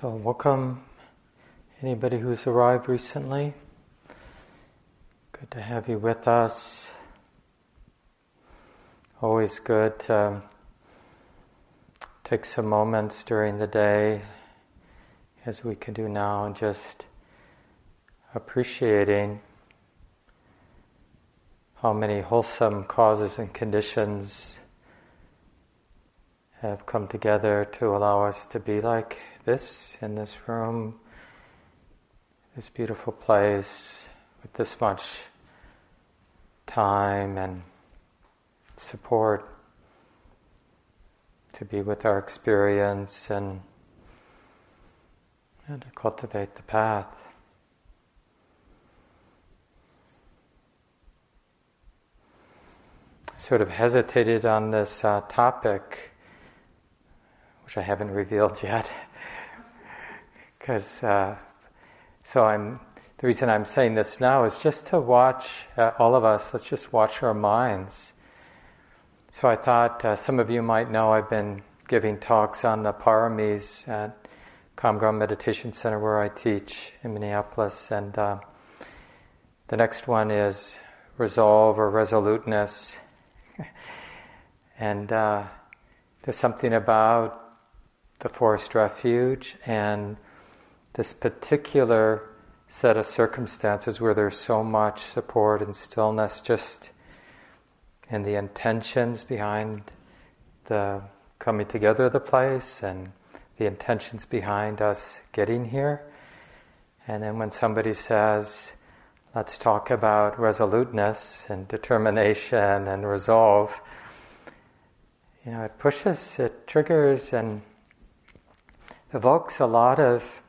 So, welcome anybody who's arrived recently. Good to have you with us. Always good to take some moments during the day, as we can do now, and just appreciating how many wholesome causes and conditions have come together to allow us to be like this in this room, this beautiful place with this much time and support to be with our experience and, and to cultivate the path. sort of hesitated on this uh, topic, which I haven't revealed yet because uh, so I'm the reason I'm saying this now is just to watch uh, all of us. Let's just watch our minds. So I thought uh, some of you might know I've been giving talks on the paramis at Ground Meditation Center where I teach in Minneapolis, and uh, the next one is resolve or resoluteness. and uh, there's something about the forest refuge and this particular set of circumstances where there's so much support and stillness just in the intentions behind the coming together of the place and the intentions behind us getting here. And then when somebody says, let's talk about resoluteness and determination and resolve, you know, it pushes, it triggers, and evokes a lot of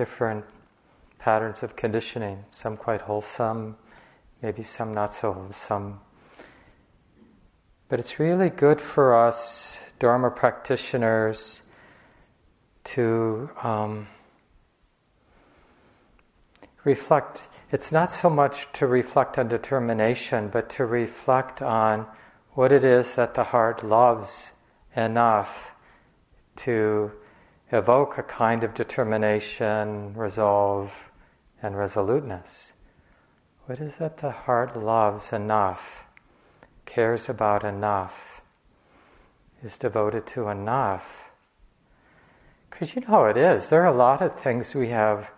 different patterns of conditioning, some quite wholesome, maybe some not so wholesome. But it's really good for us, Dharma practitioners, to um, reflect. It's not so much to reflect on determination, but to reflect on what it is that the heart loves enough to evoke a kind of determination, resolve, and resoluteness. What is it the heart loves enough, cares about enough, is devoted to enough? Because you know it is. There are a lot of things we have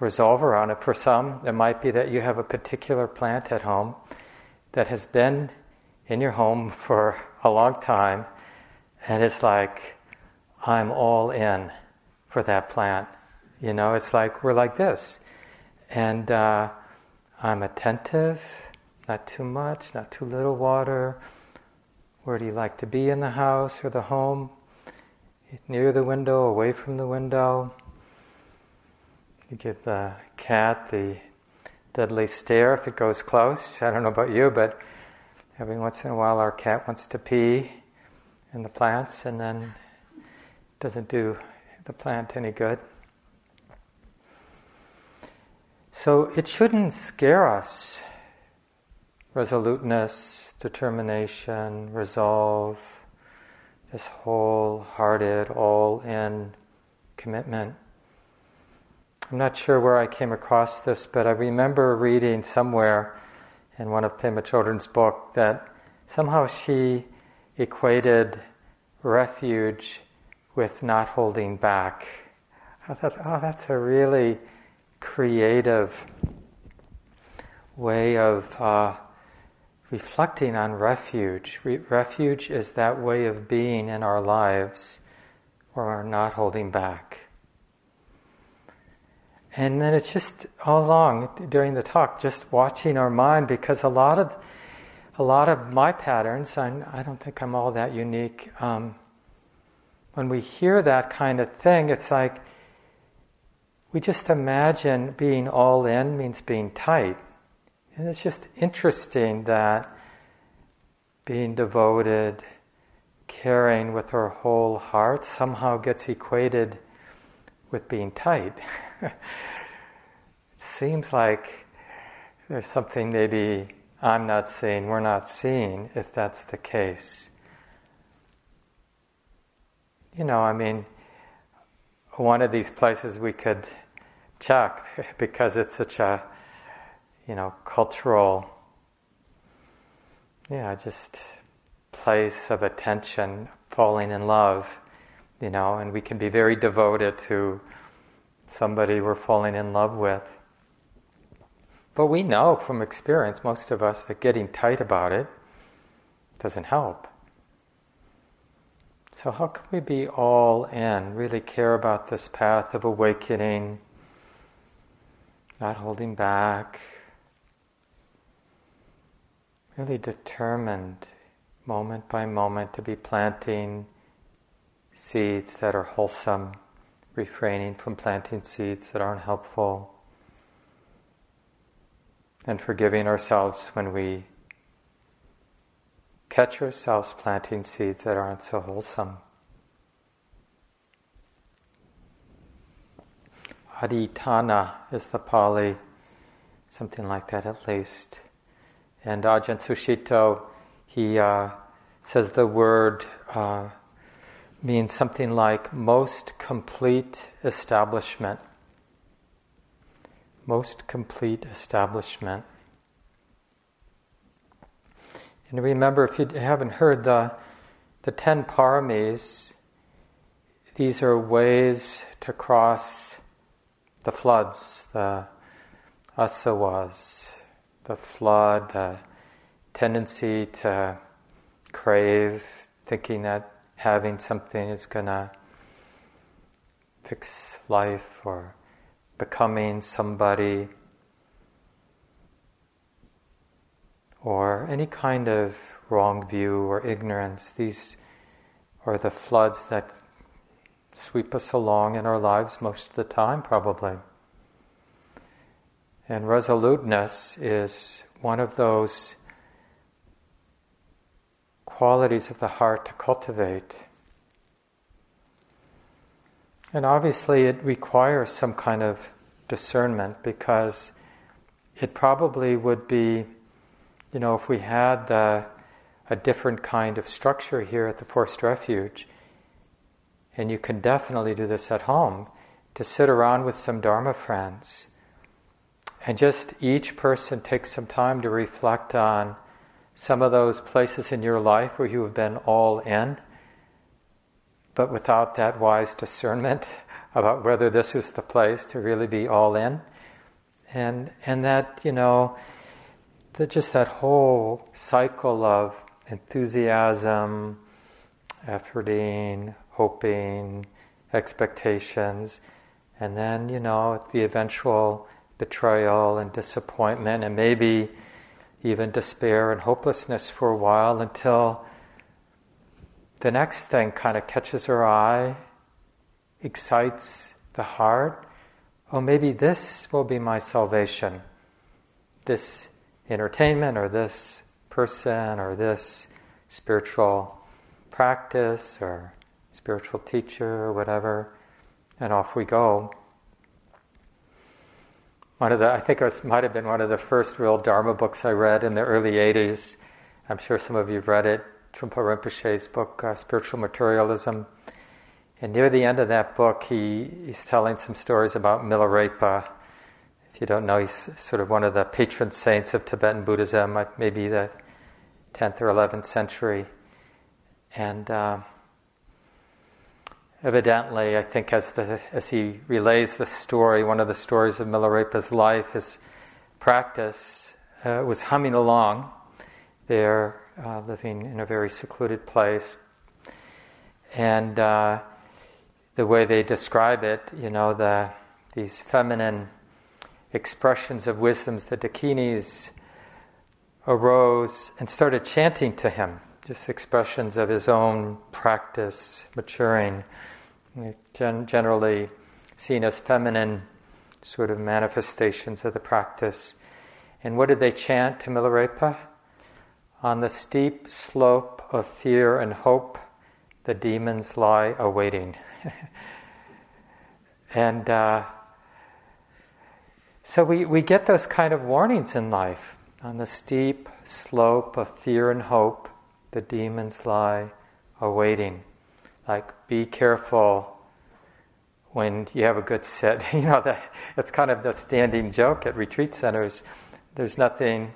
resolve around it. For some, it might be that you have a particular plant at home that has been in your home for a long time, and it's like, I'm all in for that plant. You know, it's like we're like this. And uh, I'm attentive, not too much, not too little water. Where do you like to be in the house or the home? Near the window, away from the window. You give the cat the deadly stare if it goes close. I don't know about you, but every once in a while our cat wants to pee in the plants and then doesn't do the plant any good. So it shouldn't scare us. Resoluteness, determination, resolve, this wholehearted, all in commitment. I'm not sure where I came across this, but I remember reading somewhere in one of Pema Chodron's book that somehow she equated refuge with not holding back. I thought, oh, that's a really creative way of uh, reflecting on refuge. Re- refuge is that way of being in our lives where we're not holding back. And then it's just all along during the talk, just watching our mind because a lot of a lot of my patterns, I'm, I do not think I'm all that unique. Um, when we hear that kind of thing, it's like we just imagine being all in means being tight. And it's just interesting that being devoted, caring with our whole heart somehow gets equated with being tight. it seems like there's something maybe I'm not seeing, we're not seeing, if that's the case you know, I mean, one of these places we could check because it's such a, you know, cultural, yeah, just place of attention, falling in love, you know, and we can be very devoted to somebody we're falling in love with. But we know from experience, most of us, that getting tight about it doesn't help. So, how can we be all in, really care about this path of awakening, not holding back, really determined moment by moment to be planting seeds that are wholesome, refraining from planting seeds that aren't helpful, and forgiving ourselves when we catch ourselves planting seeds that aren't so wholesome. Adhitthana is the Pali, something like that at least. And Ajahn Sucitto, he uh, says the word uh, means something like most complete establishment. Most complete establishment. And remember, if you haven't heard the, the ten paramis, these are ways to cross the floods, the asavas, the flood, the tendency to crave, thinking that having something is going to fix life or becoming somebody or any kind of wrong view or ignorance. These are the floods that sweep us along in our lives most of the time, probably. And resoluteness is one of those qualities of the heart to cultivate. And obviously, it requires some kind of discernment because it probably would be you know, if we had a different kind of structure here at the Forest Refuge, and you can definitely do this at home, to sit around with some Dharma friends and just each person take some time to reflect on some of those places in your life where you have been all in, but without that wise discernment about whether this is the place to really be all in. And, and that, you know, that just that whole cycle of enthusiasm, efforting, hoping, expectations, and then, you know, the eventual betrayal and disappointment, and maybe even despair and hopelessness for a while until the next thing kind of catches our eye, excites the heart. Oh, maybe this will be my salvation. This entertainment or this person or this spiritual practice or spiritual teacher or whatever, and off we go. One of the, I think it might have been one of the first real Dharma books I read in the early 80s. I'm sure some of you have read it, Trungpa Rinpoche's book, uh, Spiritual Materialism. And near the end of that book, he, he's telling some stories about Milarepa, if you don't know, he's sort of one of the patron saints of Tibetan Buddhism, maybe the 10th or 11th century. And uh, evidently, I think as, the, as he relays the story, one of the stories of Milarepa's life, his practice uh, was humming along there, uh, living in a very secluded place. And uh, the way they describe it, you know, the, these feminine expressions of wisdoms, the Dakinis arose and started chanting to him, just expressions of his own practice maturing, gen- generally seen as feminine sort of manifestations of the practice. And what did they chant to Milarepa? On the steep slope of fear and hope, the demons lie awaiting. and uh, so we, we get those kind of warnings in life. On the steep slope of fear and hope, the demons lie awaiting. Like, be careful when you have a good set. You know, that it's kind of the standing joke at retreat centers. There's nothing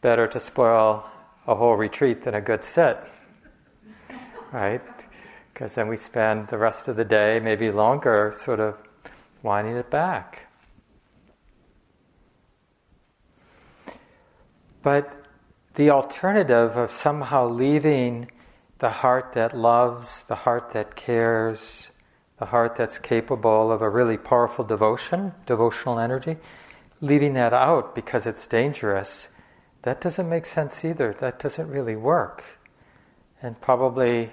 better to spoil a whole retreat than a good set, right? Because then we spend the rest of the day, maybe longer, sort of winding it back. But the alternative of somehow leaving the heart that loves, the heart that cares, the heart that's capable of a really powerful devotion, devotional energy, leaving that out because it's dangerous, that doesn't make sense either. That doesn't really work. And probably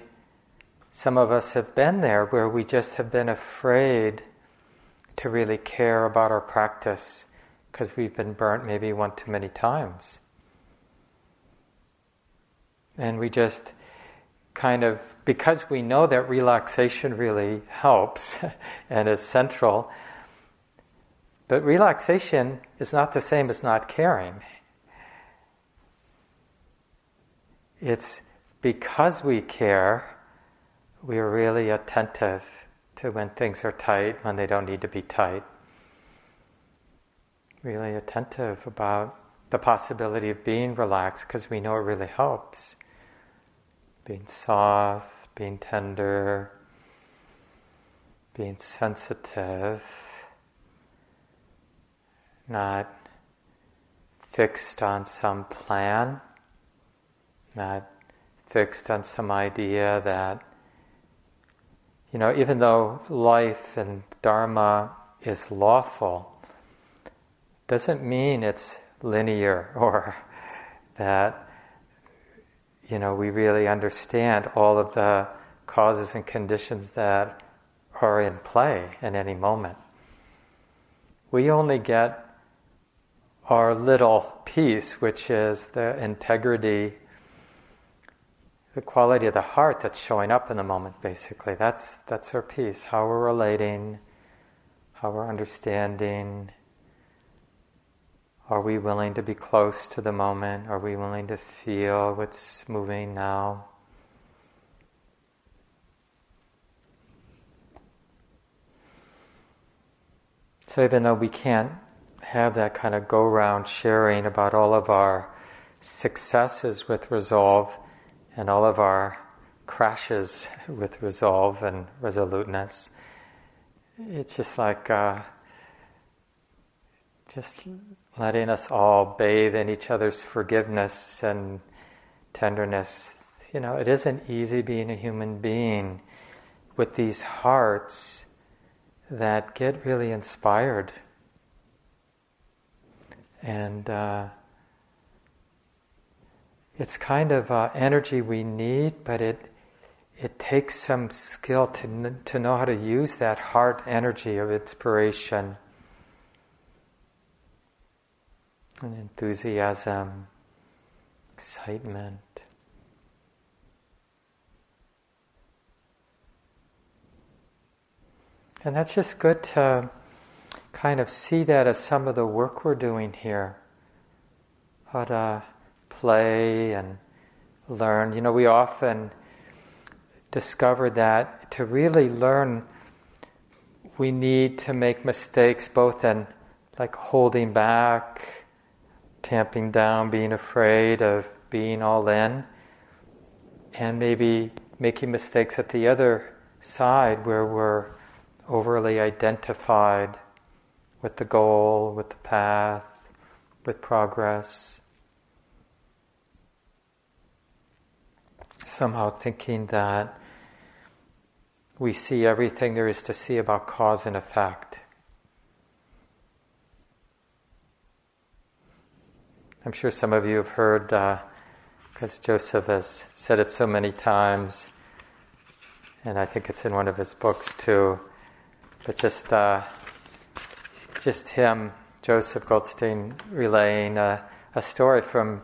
some of us have been there where we just have been afraid to really care about our practice because we've been burnt maybe one too many times. And we just kind of, because we know that relaxation really helps and is central, but relaxation is not the same as not caring. It's because we care, we are really attentive to when things are tight, when they don't need to be tight. Really attentive about the possibility of being relaxed because we know it really helps being soft, being tender, being sensitive, not fixed on some plan, not fixed on some idea that, you know, even though life and Dharma is lawful, doesn't mean it's linear or that you know, we really understand all of the causes and conditions that are in play in any moment. We only get our little piece, which is the integrity, the quality of the heart that's showing up in the moment, basically. That's, that's our piece, how we're relating, how we're understanding, are we willing to be close to the moment? Are we willing to feel what's moving now? So, even though we can't have that kind of go round sharing about all of our successes with resolve and all of our crashes with resolve and resoluteness, it's just like uh, just letting us all bathe in each other's forgiveness and tenderness. You know, it isn't easy being a human being with these hearts that get really inspired. And uh, it's kind of uh, energy we need, but it it takes some skill to to know how to use that heart energy of inspiration and enthusiasm, excitement. And that's just good to kind of see that as some of the work we're doing here. How to play and learn. You know, we often discover that to really learn, we need to make mistakes both in like holding back tamping down, being afraid of being all in, and maybe making mistakes at the other side where we're overly identified with the goal, with the path, with progress. Somehow thinking that we see everything there is to see about cause and effect. I'm sure some of you have heard, because uh, Joseph has said it so many times, and I think it's in one of his books too. But just, uh, just him, Joseph Goldstein, relaying a, a story from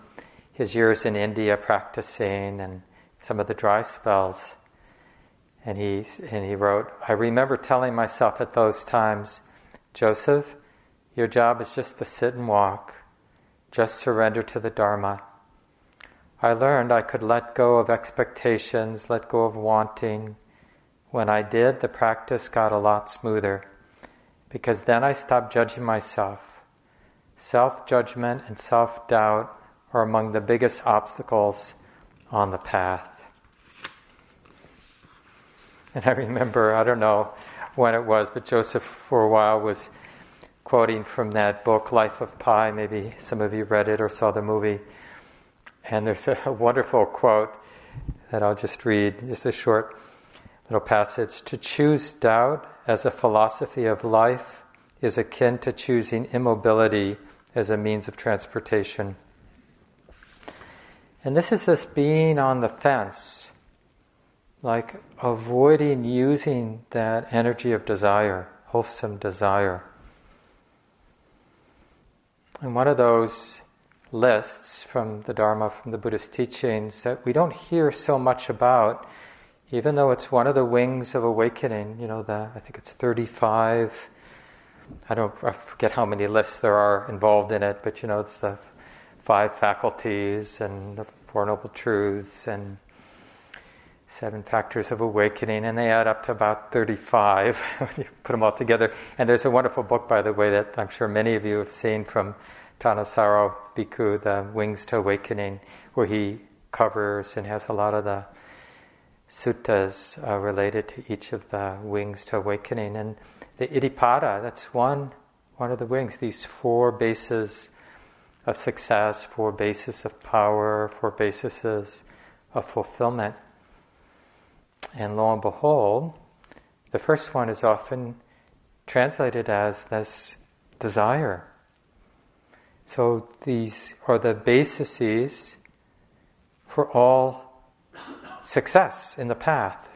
his years in India practicing and some of the dry spells. And he, and he wrote, I remember telling myself at those times, Joseph, your job is just to sit and walk just surrender to the Dharma. I learned I could let go of expectations, let go of wanting, when I did, the practice got a lot smoother because then I stopped judging myself. Self judgment and self doubt are among the biggest obstacles on the path. And I remember, I don't know when it was, but Joseph for a while was quoting from that book, Life of Pi. Maybe some of you read it or saw the movie. And there's a wonderful quote that I'll just read, just a short little passage. To choose doubt as a philosophy of life is akin to choosing immobility as a means of transportation. And this is this being on the fence, like avoiding using that energy of desire, wholesome desire. And one of those lists from the Dharma, from the Buddhist teachings, that we don't hear so much about, even though it's one of the wings of awakening. You know, the I think it's 35. I don't I forget how many lists there are involved in it, but you know, it's the five faculties and the Four Noble Truths and seven factors of awakening, and they add up to about 35 when you put them all together. And there's a wonderful book, by the way, that I'm sure many of you have seen from Thanissaro Bhikkhu, The Wings to Awakening, where he covers and has a lot of the suttas uh, related to each of the wings to awakening. And the Iddhipada, that's one, one of the wings, these four bases of success, four bases of power, four bases of fulfillment. And lo and behold, the first one is often translated as this desire so these are the bases for all success in the path.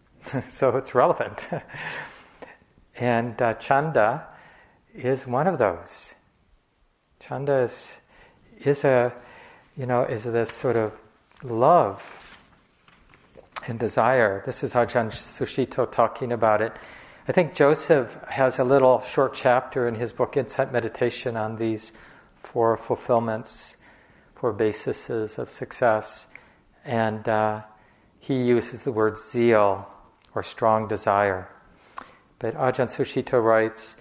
so it's relevant. and uh, chanda is one of those. Chanda is, is a, you know, is this sort of love and desire. This is Ajahn Sucitto talking about it. I think Joseph has a little short chapter in his book Insight Meditation on these four fulfillments, four bases of success. And uh, he uses the word zeal or strong desire. But Ajahn Sucitto writes,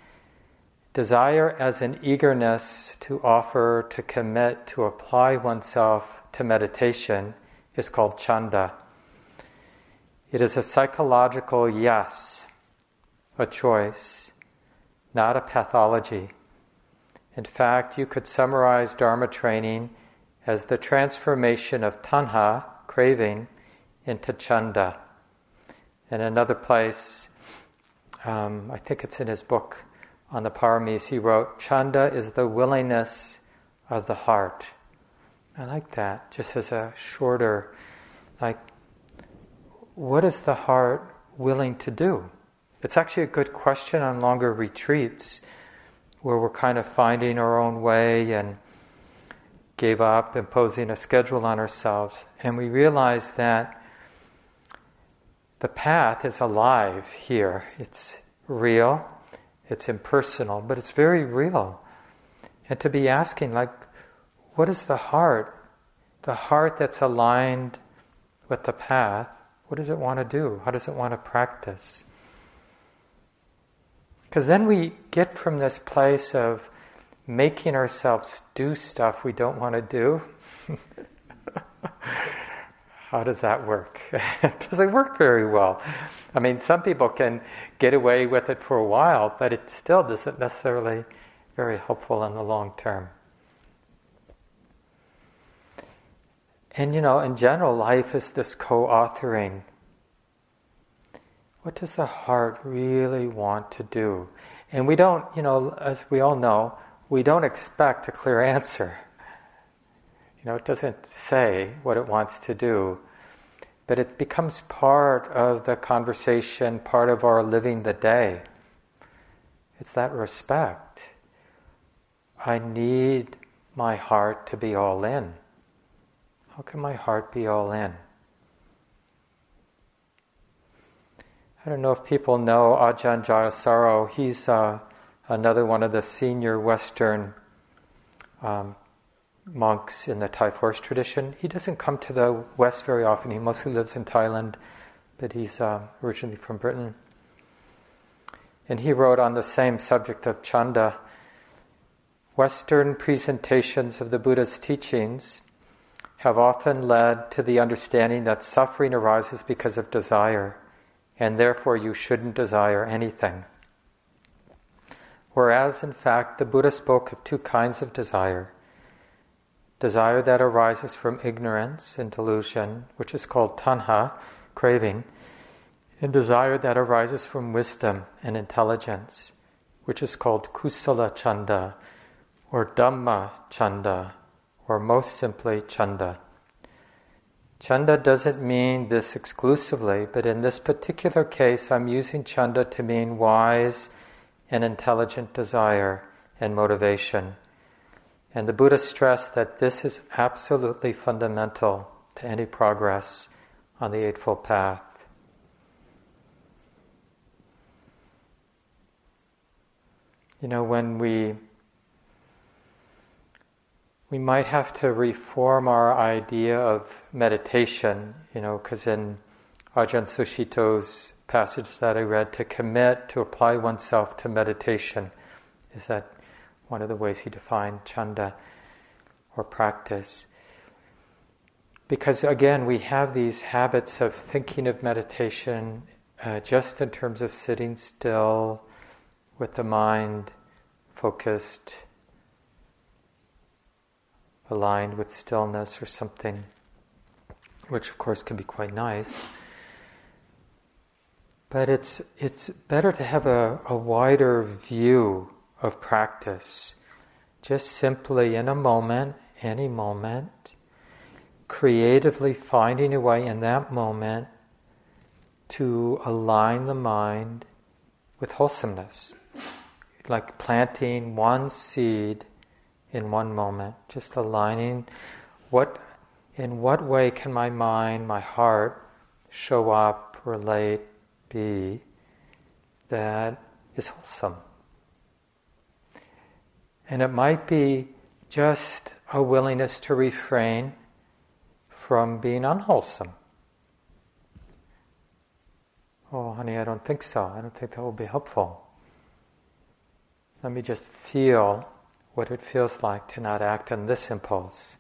Desire as an eagerness to offer, to commit, to apply oneself to meditation is called chanda. It is a psychological yes, a choice, not a pathology. In fact, you could summarize Dharma training as the transformation of tanha, craving, into chanda. In another place, um, I think it's in his book on the paramis, he wrote, Chanda is the willingness of the heart. I like that, just as a shorter, like, what is the heart willing to do? It's actually a good question on longer retreats where we're kind of finding our own way and gave up imposing a schedule on ourselves. And we realize that the path is alive here. It's real, it's impersonal, but it's very real. And to be asking, like, what is the heart? The heart that's aligned with the path, what does it want to do? How does it want to practice? Because then we get from this place of making ourselves do stuff we don't want to do. How does that work? it doesn't work very well. I mean, some people can get away with it for a while, but it still doesn't necessarily very helpful in the long term. And you know, in general, life is this co authoring what does the heart really want to do? And we don't, you know, as we all know, we don't expect a clear answer. You know, it doesn't say what it wants to do, but it becomes part of the conversation, part of our living the day. It's that respect. I need my heart to be all in. How can my heart be all in? I don't know if people know Ajahn Jayasaro. He's uh, another one of the senior Western um, monks in the Thai forest tradition. He doesn't come to the West very often. He mostly lives in Thailand, but he's uh, originally from Britain. And he wrote on the same subject of chanda Western presentations of the Buddha's teachings have often led to the understanding that suffering arises because of desire, and therefore you shouldn't desire anything. Whereas, in fact, the Buddha spoke of two kinds of desire desire that arises from ignorance and delusion, which is called tanha, craving, and desire that arises from wisdom and intelligence, which is called kusala chanda, or dhamma chanda, or most simply chanda. Chanda doesn't mean this exclusively, but in this particular case, I'm using chanda to mean wise and intelligent desire and motivation. And the Buddha stressed that this is absolutely fundamental to any progress on the Eightfold Path. You know, when we we might have to reform our idea of meditation, you know, because in Ajahn Sucitto's passage that I read, to commit, to apply oneself to meditation, is that one of the ways he defined chanda or practice. Because again, we have these habits of thinking of meditation uh, just in terms of sitting still with the mind focused, aligned with stillness or something, which of course can be quite nice. But it's, it's better to have a, a wider view of practice. Just simply in a moment, any moment, creatively finding a way in that moment to align the mind with wholesomeness. Like planting one seed in one moment, just aligning what in what way can my mind, my heart show up, relate, be that is wholesome. And it might be just a willingness to refrain from being unwholesome. Oh, honey, I don't think so. I don't think that will be helpful. Let me just feel what it feels like to not act on this impulse.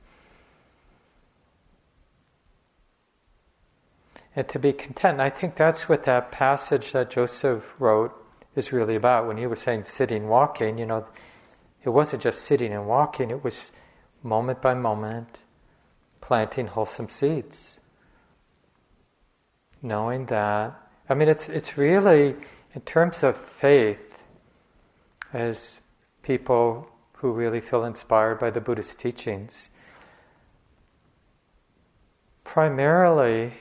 And to be content. I think that's what that passage that Joseph wrote is really about. When he was saying sitting, walking, you know, it wasn't just sitting and walking, it was moment by moment planting wholesome seeds. Knowing that, I mean, it's, it's really, in terms of faith, as people who really feel inspired by the Buddhist teachings, primarily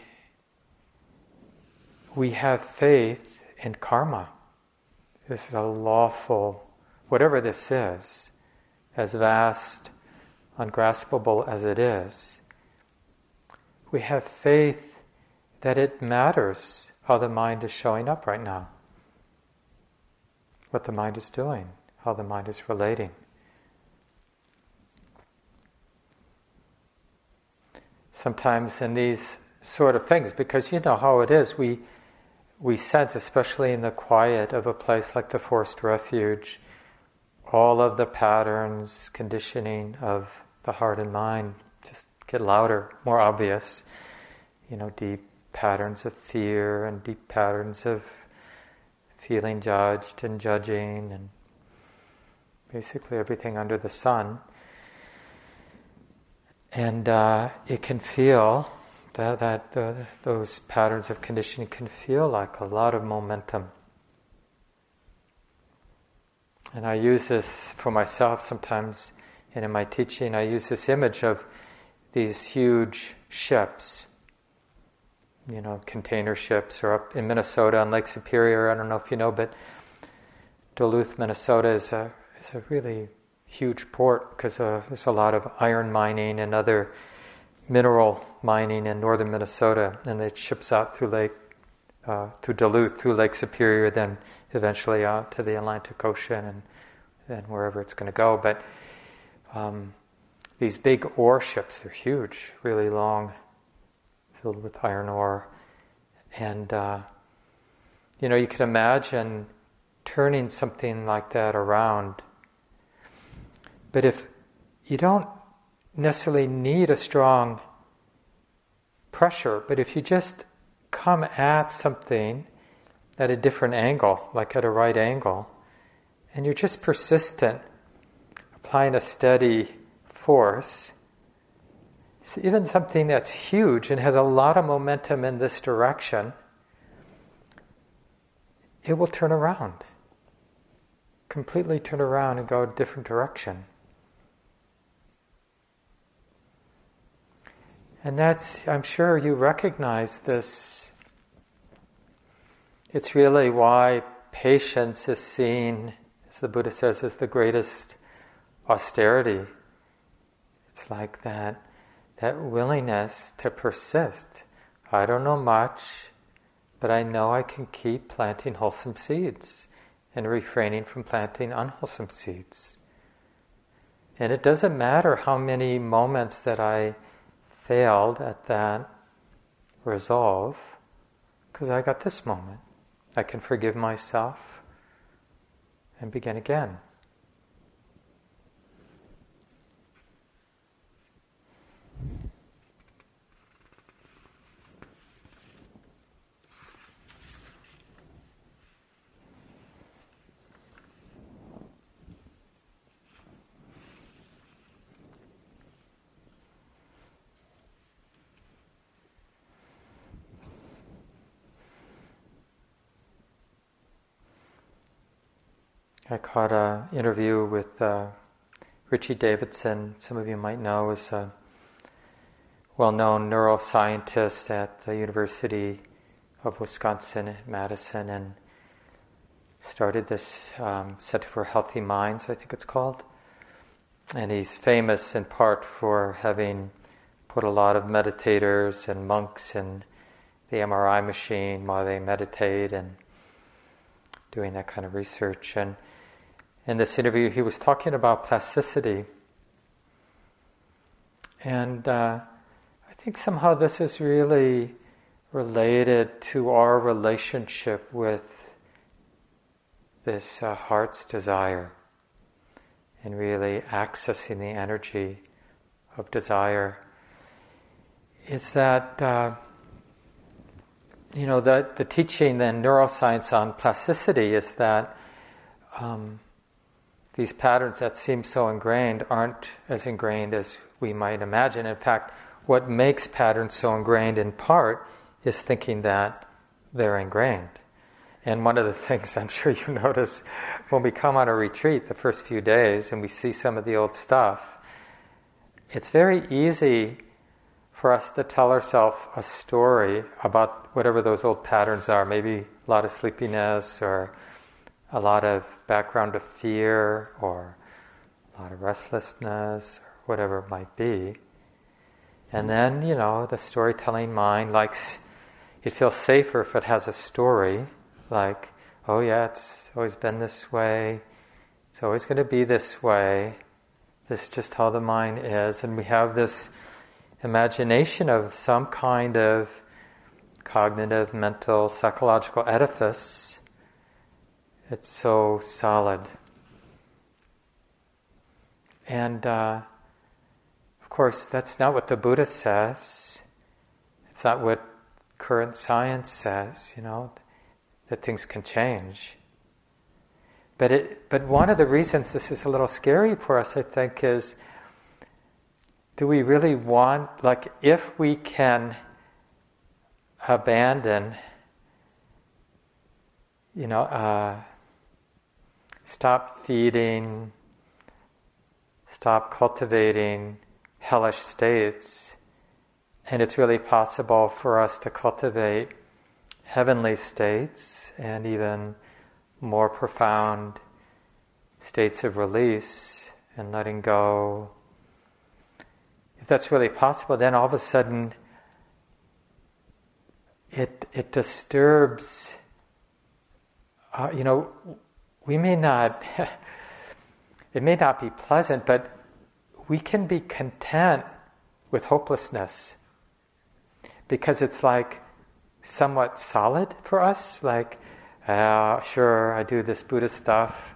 we have faith in karma. This is a lawful whatever this is, as vast, ungraspable as it is, we have faith that it matters how the mind is showing up right now, what the mind is doing, how the mind is relating. Sometimes in these sort of things, because you know how it is, we we sense, especially in the quiet of a place like the forest refuge, all of the patterns, conditioning of the heart and mind just get louder, more obvious. You know, deep patterns of fear and deep patterns of feeling judged and judging and basically everything under the sun. And uh, it can feel that, that uh, those patterns of conditioning can feel like a lot of momentum and I use this for myself sometimes, and in my teaching, I use this image of these huge ships, you know, container ships, or up in Minnesota on Lake Superior. I don't know if you know, but Duluth, Minnesota is a is a really huge port because uh, there's a lot of iron mining and other mineral mining in northern Minnesota, and it ships out through Lake uh, through Duluth, through Lake Superior, then eventually out to the Atlantic Ocean and then wherever it's going to go. But um, these big ore ships, they're huge, really long, filled with iron ore. And, uh, you know, you can imagine turning something like that around. But if you don't necessarily need a strong pressure, but if you just come at something at a different angle, like at a right angle, and you're just persistent, applying a steady force, even something that's huge and has a lot of momentum in this direction, it will turn around. Completely turn around and go a different direction. And that's, I'm sure you recognize this. It's really why patience is seen, as the Buddha says, as the greatest austerity. It's like that, that willingness to persist. I don't know much, but I know I can keep planting wholesome seeds and refraining from planting unwholesome seeds. And it doesn't matter how many moments that I failed at that resolve, because I got this moment. I can forgive myself and begin again. I caught an interview with uh, Richie Davidson. Some of you might know is a well-known neuroscientist at the University of Wisconsin Madison, and started this um, Center for Healthy Minds, I think it's called. And he's famous in part for having put a lot of meditators and monks in the MRI machine while they meditate and doing that kind of research. And in this interview, he was talking about plasticity. And uh, I think somehow this is really related to our relationship with this uh, heart's desire and really accessing the energy of desire. It's that, uh, you know, the, the teaching in neuroscience on plasticity is that. Um, these patterns that seem so ingrained aren't as ingrained as we might imagine. In fact, what makes patterns so ingrained in part is thinking that they're ingrained. And one of the things I'm sure you notice when we come on a retreat the first few days and we see some of the old stuff, it's very easy for us to tell ourselves a story about whatever those old patterns are, maybe a lot of sleepiness or a lot of background of fear or a lot of restlessness or whatever it might be. And then, you know, the storytelling mind likes, it feels safer if it has a story, like, oh yeah, it's always been this way, it's always going to be this way, this is just how the mind is. And we have this imagination of some kind of cognitive, mental, psychological edifice it's so solid. And uh, of course, that's not what the Buddha says. It's not what current science says, you know, that things can change. But, it, but one of the reasons this is a little scary for us, I think, is do we really want, like, if we can abandon, you know, uh, Stop feeding, stop cultivating hellish states, and it's really possible for us to cultivate heavenly states and even more profound states of release and letting go. If that's really possible, then all of a sudden it it disturbs. Uh, you know, we may not, it may not be pleasant, but we can be content with hopelessness because it's like somewhat solid for us, like, uh, sure, I do this Buddhist stuff,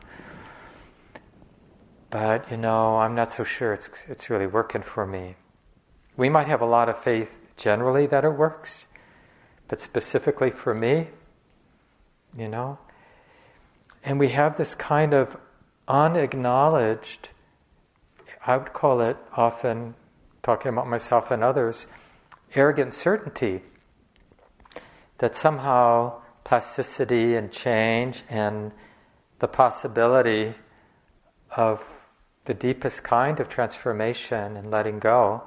but you know, I'm not so sure it's, it's really working for me. We might have a lot of faith generally that it works, but specifically for me, you know, and we have this kind of unacknowledged, I would call it often, talking about myself and others, arrogant certainty that somehow plasticity and change and the possibility of the deepest kind of transformation and letting go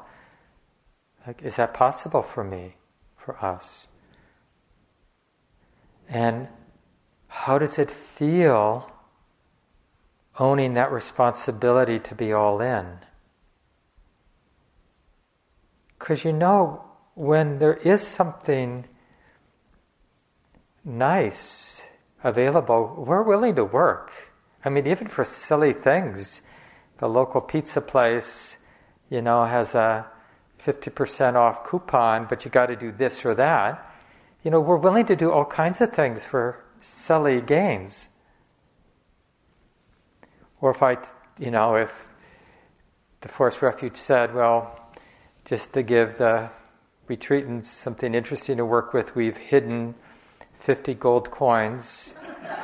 like is that possible for me for us? And how does it feel owning that responsibility to be all in because you know when there is something nice available, we're willing to work. I mean, even for silly things, the local pizza place, you know, has a 50% off coupon, but you got to do this or that. You know, we're willing to do all kinds of things for silly gains. Or if I, you know, if the Forest Refuge said, well, just to give the retreatants something interesting to work with, we've hidden 50 gold coins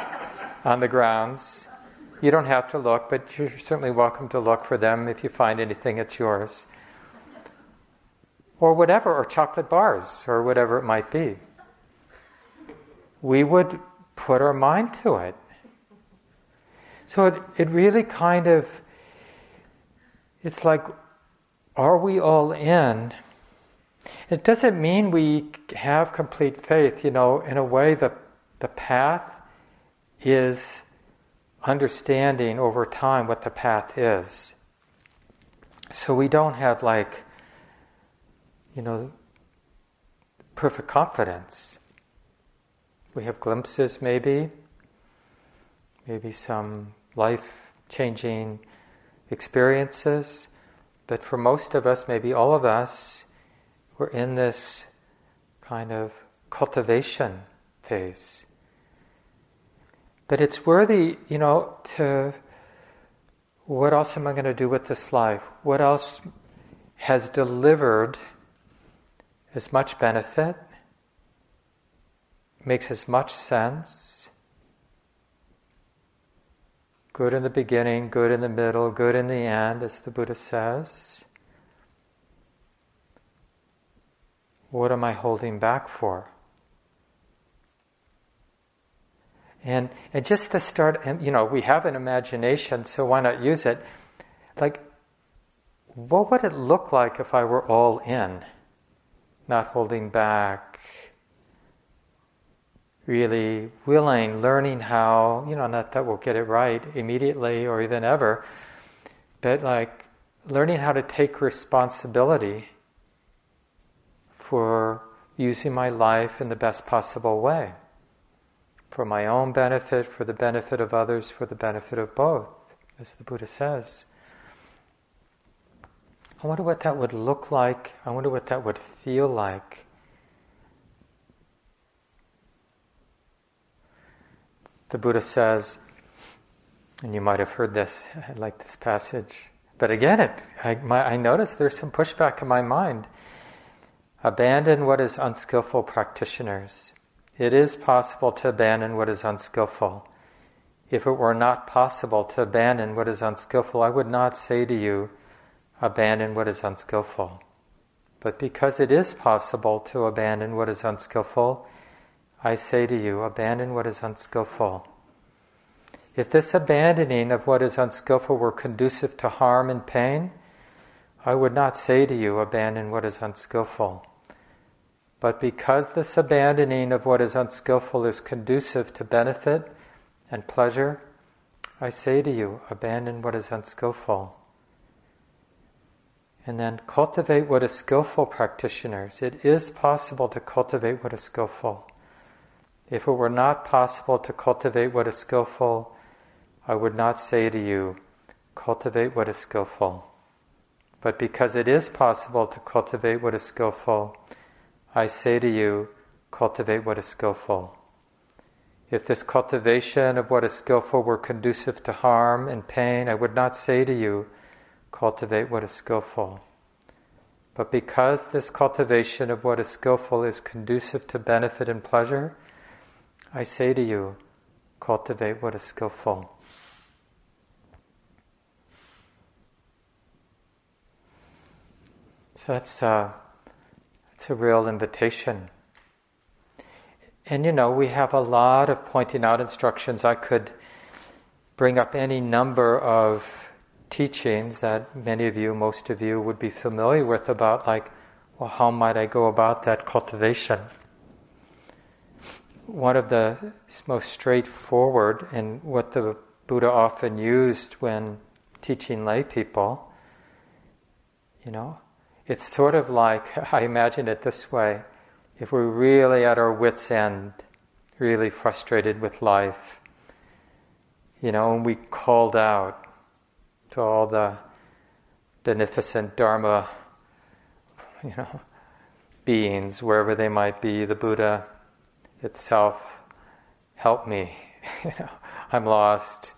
on the grounds. You don't have to look, but you're certainly welcome to look for them. If you find anything, it's yours. Or whatever, or chocolate bars, or whatever it might be. We would put our mind to it. So it, it really kind of, it's like, are we all in? It doesn't mean we have complete faith. You know, in a way, the, the path is understanding over time what the path is. So we don't have, like, you know, perfect confidence. We have glimpses, maybe, maybe some life changing experiences, but for most of us, maybe all of us, we're in this kind of cultivation phase. But it's worthy, you know, to what else am I going to do with this life? What else has delivered as much benefit, makes as much sense? Good in the beginning, good in the middle, good in the end, as the Buddha says. What am I holding back for? And, and just to start, you know, we have an imagination, so why not use it? Like, what would it look like if I were all in, not holding back, really willing, learning how, you know, not that we'll get it right immediately or even ever, but like learning how to take responsibility for using my life in the best possible way. For my own benefit, for the benefit of others, for the benefit of both, as the Buddha says. I wonder what that would look like. I wonder what that would feel like. The Buddha says, and you might have heard this, I like this passage, but again, it, I, my, I notice there's some pushback in my mind. Abandon what is unskillful practitioners. It is possible to abandon what is unskillful. If it were not possible to abandon what is unskillful, I would not say to you, abandon what is unskillful. But because it is possible to abandon what is unskillful, I say to you, abandon what is unskillful. If this abandoning of what is unskillful were conducive to harm and pain, I would not say to you, abandon what is unskillful. But because this abandoning of what is unskillful is conducive to benefit and pleasure, I say to you, abandon what is unskillful. And then cultivate what is skillful practitioners. It is possible to cultivate what is skillful. If it were not possible to cultivate what is skillful, I would not say to you, cultivate what is skillful. But because it is possible to cultivate what is skillful, I say to you, cultivate what is skillful. If this cultivation of what is skillful were conducive to harm and pain, I would not say to you, cultivate what is skillful. But because this cultivation of what is skillful is conducive to benefit and pleasure, I say to you, cultivate what is skillful. So that's, uh, that's a real invitation. And you know, we have a lot of pointing out instructions. I could bring up any number of teachings that many of you, most of you, would be familiar with about, like, well, how might I go about that cultivation? One of the most straightforward and what the Buddha often used when teaching lay people, you know, it's sort of like, I imagine it this way. If we're really at our wits' end, really frustrated with life, you know, and we called out to all the beneficent Dharma, you know, beings, wherever they might be, the Buddha itself, help me. you know, I'm lost.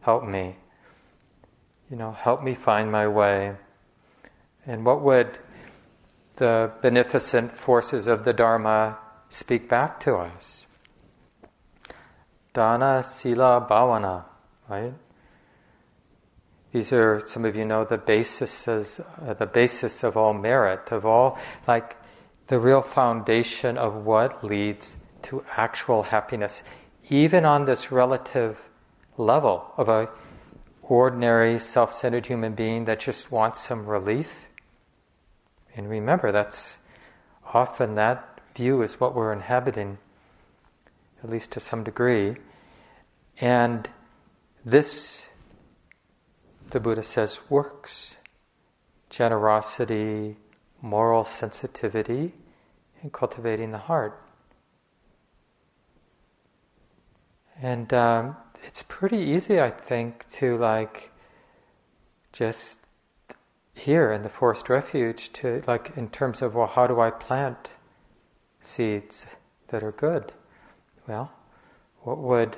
Help me. You know, help me find my way. And what would the beneficent forces of the Dharma speak back to us. Dana, Sila, Bhavana, right? These are, some of you know, the basis, uh, the basis of all merit, of all, like the real foundation of what leads to actual happiness, even on this relative level of a ordinary self-centered human being that just wants some relief and remember, that's often that view is what we're inhabiting, at least to some degree. And this, the Buddha says, works. Generosity, moral sensitivity, and cultivating the heart. And um, it's pretty easy, I think, to like just here in the forest refuge to like in terms of well how do I plant seeds that are good? Well, what would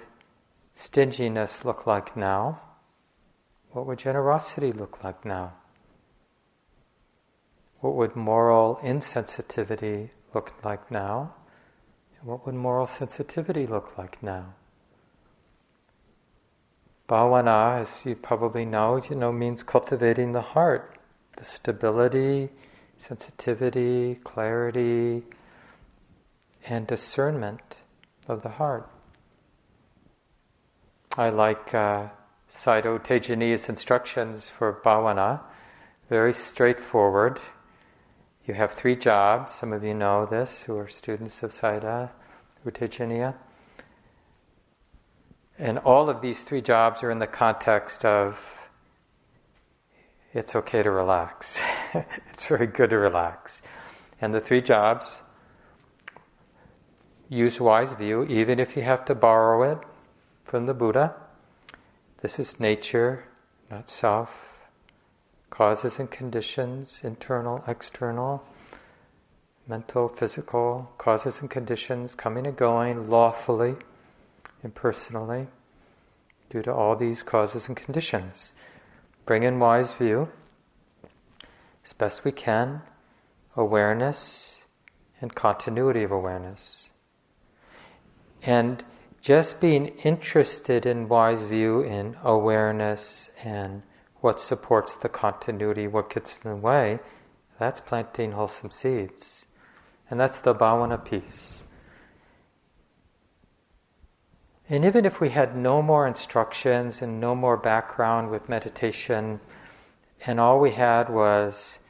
stinginess look like now? What would generosity look like now? What would moral insensitivity look like now? And what would moral sensitivity look like now? Bhavana, as you probably know, you know, means cultivating the heart the stability, sensitivity, clarity, and discernment of the heart. I like uh, Tejaniya's instructions for bhavana, very straightforward. You have three jobs. Some of you know this who are students of Sayadaw U Tejaniya. And all of these three jobs are in the context of it's okay to relax. it's very good to relax. And the three jobs use wise view, even if you have to borrow it from the Buddha. This is nature, not self. Causes and conditions, internal, external, mental, physical, causes and conditions coming and going lawfully, impersonally, due to all these causes and conditions bring in wise view as best we can, awareness and continuity of awareness. And just being interested in wise view, in awareness and what supports the continuity, what gets in the way, that's planting wholesome seeds. And that's the bhavana piece. And even if we had no more instructions and no more background with meditation, and all we had was,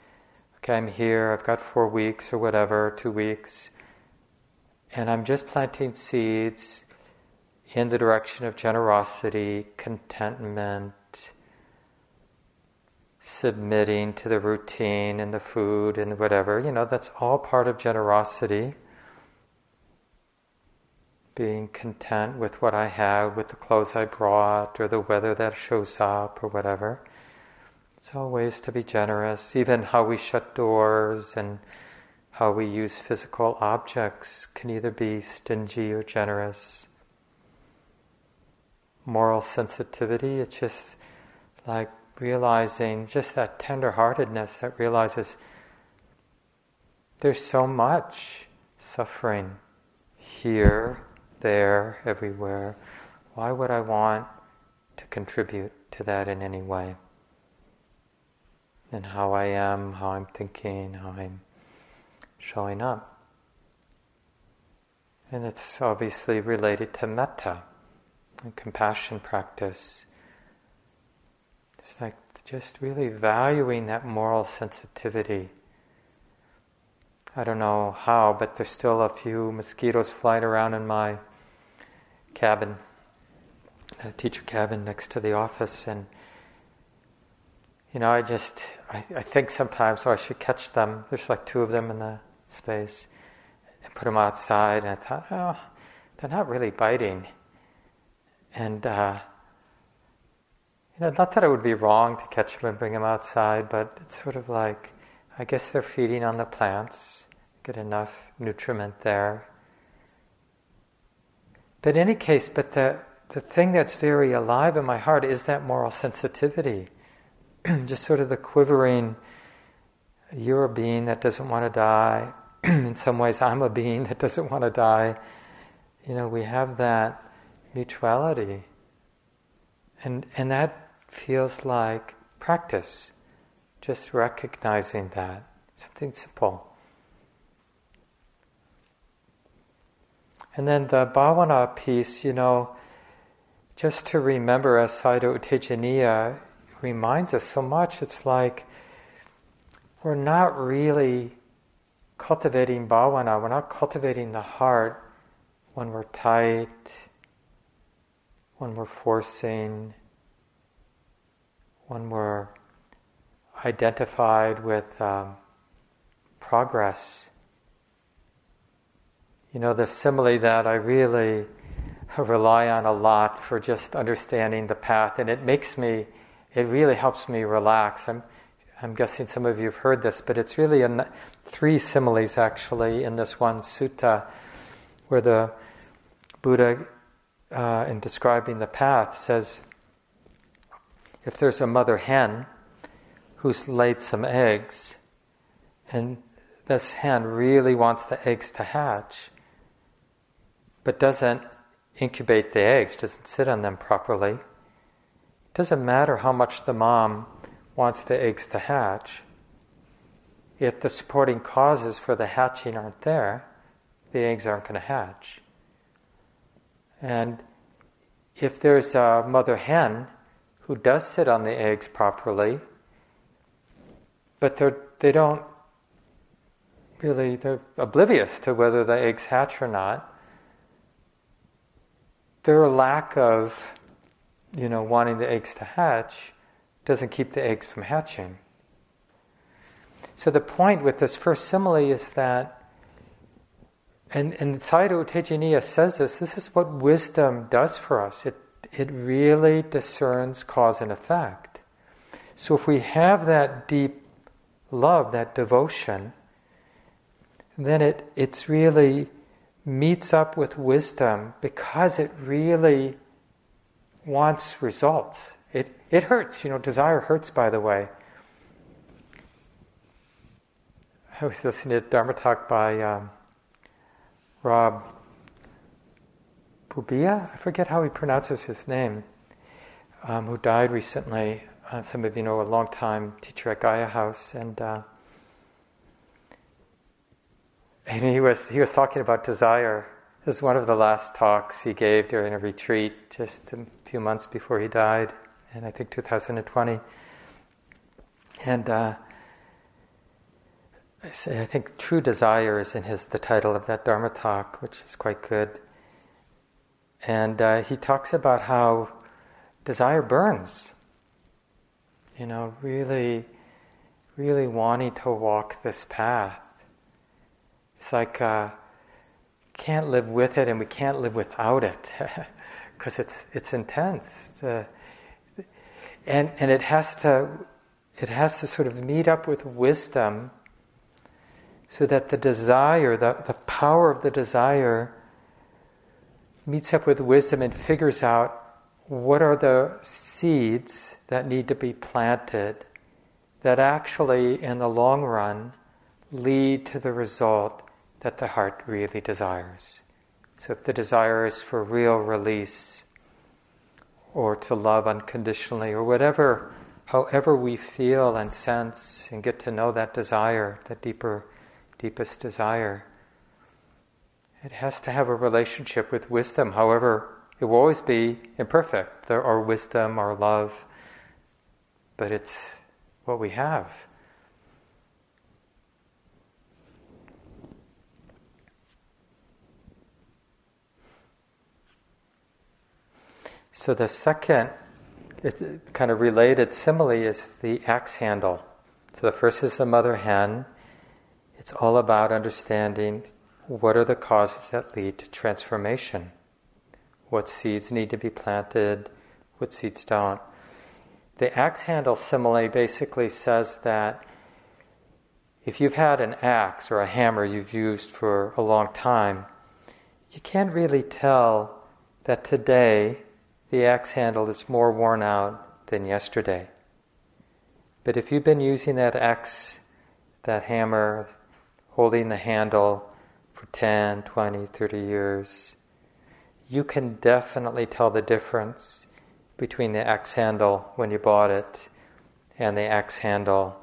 okay, I'm here, I've got four weeks or whatever, two weeks, and I'm just planting seeds in the direction of generosity, contentment, submitting to the routine and the food and whatever, you know, that's all part of generosity being content with what I have, with the clothes I brought, or the weather that shows up, or whatever. It's always to be generous, even how we shut doors and how we use physical objects can either be stingy or generous. Moral sensitivity, it's just like realizing just that tenderheartedness that realizes there's so much suffering here, there, everywhere. Why would I want to contribute to that in any way? And how I am, how I'm thinking, how I'm showing up. And it's obviously related to metta and compassion practice. It's like just really valuing that moral sensitivity. I don't know how, but there's still a few mosquitoes flying around in my cabin, the teacher cabin next to the office, and you know, I just I, I think sometimes oh, I should catch them. There's like two of them in the space and put them outside. And I thought, oh, they're not really biting. And, uh, you know, not that it would be wrong to catch them and bring them outside, but it's sort of like, I guess they're feeding on the plants, get enough nutriment there. But in any case, but the, the thing that's very alive in my heart is that moral sensitivity. Just sort of the quivering, you're a being that doesn't want to die. in some ways, I'm a being that doesn't want to die. You know, we have that mutuality. And, and that feels like practice, just recognizing that. Something simple. And then the bhavana piece, you know, just to remember, as Sayadaw U Tejaniya reminds us so much, it's like we're not really cultivating bhavana, we're not cultivating the heart when we're tight, when we're forcing, when we're identified with um, progress. You know, the simile that I really rely on a lot for just understanding the path, and it makes me, it really helps me relax. I'm, I'm guessing some of you have heard this, but it's really in three similes actually in this one sutta where the Buddha, uh, in describing the path, says if there's a mother hen who's laid some eggs, and this hen really wants the eggs to hatch, but doesn't incubate the eggs, doesn't sit on them properly, it doesn't matter how much the mom wants the eggs to hatch. If the supporting causes for the hatching aren't there, the eggs aren't going to hatch. And if there's a mother hen who does sit on the eggs properly, but they're, they don't really, they're oblivious to whether the eggs hatch or not, their lack of, you know, wanting the eggs to hatch doesn't keep the eggs from hatching. So the point with this first simile is that, and, and Sayadaw says this, this is what wisdom does for us. It, it really discerns cause and effect. So if we have that deep love, that devotion, then it it's really meets up with wisdom because it really wants results. It, it hurts, you know, desire hurts, by the way. I was listening to Dharma talk by um, Rob Burbea, I forget how he pronounces his name, um, who died recently. Uh, some of you know, a long time teacher at Gaia House, and uh, and he was he was talking about desire. This is one of the last talks he gave during a retreat just a few months before he died, in I think 2020. And uh, I say I think true desire is in his the title of that Dharma talk, which is quite good. And uh, he talks about how desire burns. You know, really, really wanting to walk this path. It's like uh, can't live with it, and we can't live without it because it's it's intense. The, and and it has to it has to sort of meet up with wisdom so that the desire, the, the power of the desire, meets up with wisdom and figures out what are the seeds that need to be planted that actually, in the long run, lead to the result that the heart really desires. So, if the desire is for real release, or to love unconditionally, or whatever, however we feel and sense and get to know that desire, that deeper, deepest desire, it has to have a relationship with wisdom. However, it will always be imperfect. There are wisdom, our love, but it's what we have. So the second it, kind of related simile is the axe handle. So the first is the mother hen. It's all about understanding what are the causes that lead to transformation. What seeds need to be planted, what seeds don't. The axe handle simile basically says that if you've had an axe or a hammer you've used for a long time, you can't really tell that today the axe handle is more worn out than yesterday. But if you've been using that axe, that hammer, holding the handle for 10, 20, 30 years, you can definitely tell the difference between the axe handle when you bought it and the axe handle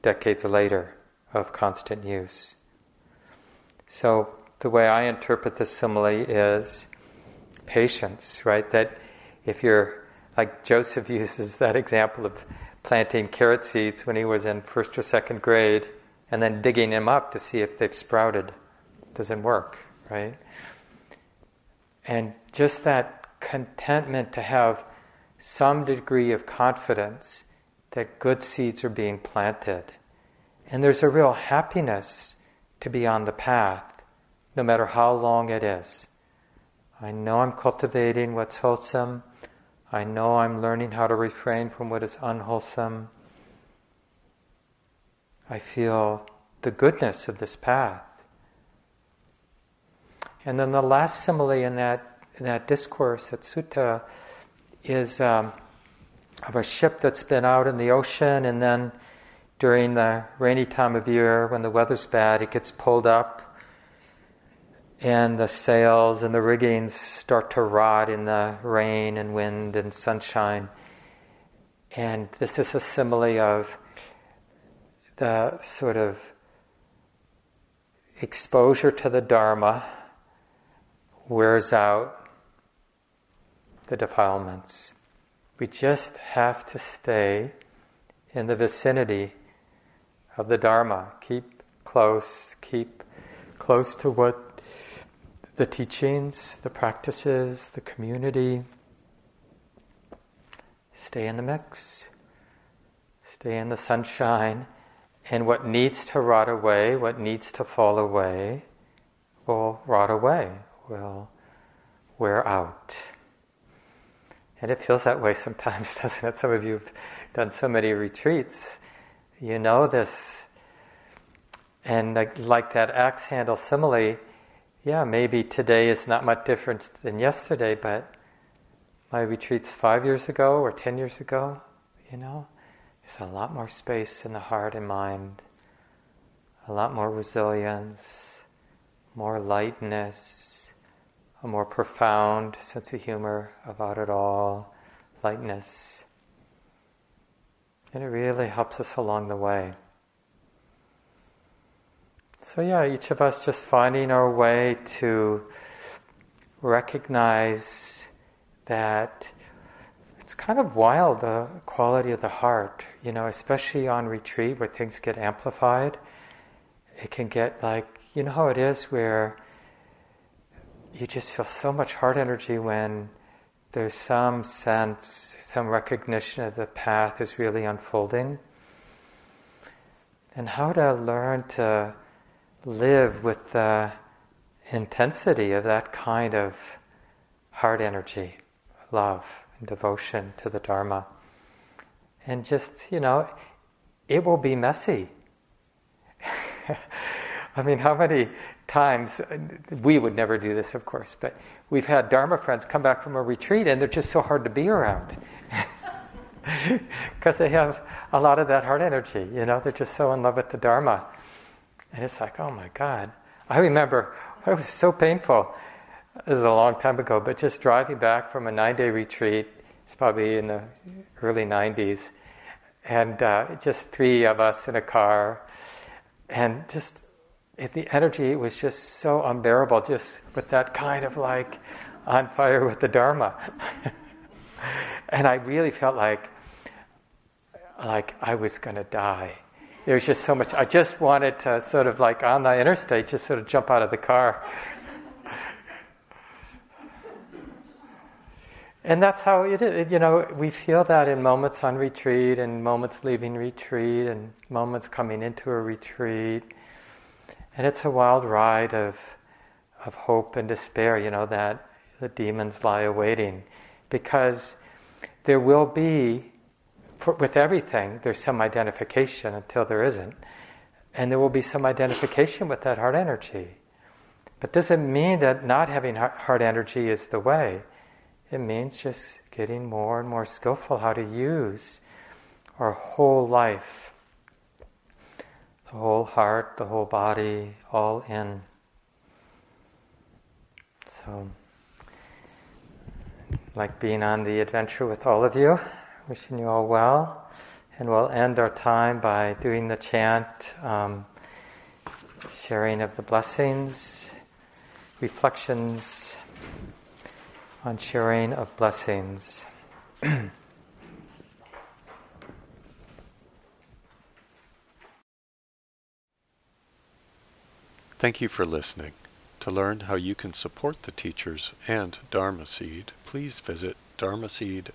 decades later of constant use. So, the way I interpret the simile is patience, right? That if you're, like Joseph uses that example of planting carrot seeds when he was in first or second grade and then digging them up to see if they've sprouted. Doesn't work, right? And just that contentment to have some degree of confidence that good seeds are being planted. And there's a real happiness to be on the path, no matter how long it is. I know I'm cultivating what's wholesome. I know I'm learning how to refrain from what is unwholesome. I feel the goodness of this path. And then the last simile in that, in that discourse, that sutta, is um, of a ship that's been out in the ocean, and then during the rainy time of year when the weather's bad, it gets pulled up, and the sails and the riggings start to rot in the rain and wind and sunshine. And this is a simile of the sort of exposure to the Dharma wears out the defilements. We just have to stay in the vicinity of the Dharma. Keep close, keep close to what the teachings, the practices, the community. Stay in the mix, stay in the sunshine, and what needs to rot away, what needs to fall away, will rot away, will wear out. And it feels that way sometimes, doesn't it? Some of you have done so many retreats. You know this. And like, like that axe handle simile, yeah, maybe today is not much different than yesterday, but my retreats five years ago or ten years ago, you know, there's a lot more space in the heart and mind, a lot more resilience, more lightness a more profound sense of humor about it all, lightness. And it really helps us along the way. So, yeah, each of us just finding our way to recognize that it's kind of wild the quality of the heart, you know, especially on retreat where things get amplified. It can get like, you know how it is where you just feel so much heart energy when there's some sense, some recognition of the path is really unfolding. And how to learn to live with the intensity of that kind of heart energy, love, and devotion to the Dharma. And just, you know, it will be messy. I mean, how many times we would never do this, of course, but we've had Dharma friends come back from a retreat and they're just so hard to be around because they have a lot of that heart energy. You know, they're just so in love with the Dharma, and it's like, oh my God. I remember it was so painful. This is a long time ago, but just driving back from a nine-day retreat. It's probably in the early '90s, and uh, just three of us in a car, and just the energy was just so unbearable, just with that kind of like on fire with the Dharma. and I really felt like like I was going to die. There was just so much. I just wanted to sort of like on the interstate, just sort of jump out of the car. and that's how it is. You know, we feel that in moments on retreat, and moments leaving retreat, and moments coming into a retreat. And it's a wild ride of, of hope and despair, you know, that the demons lie awaiting. Because there will be, for, with everything, there's some identification until there isn't. And there will be some identification with that heart energy. But doesn't mean that not having heart energy is the way. It means just getting more and more skillful how to use our whole life the whole heart, the whole body, all in. So, like being on the adventure with all of you, wishing you all well. And we'll end our time by doing the chant, um, sharing of the blessings, reflections on sharing of blessings. Thank you for listening. To learn how you can support the teachers and Dharma Seed, please visit dharmaseed.org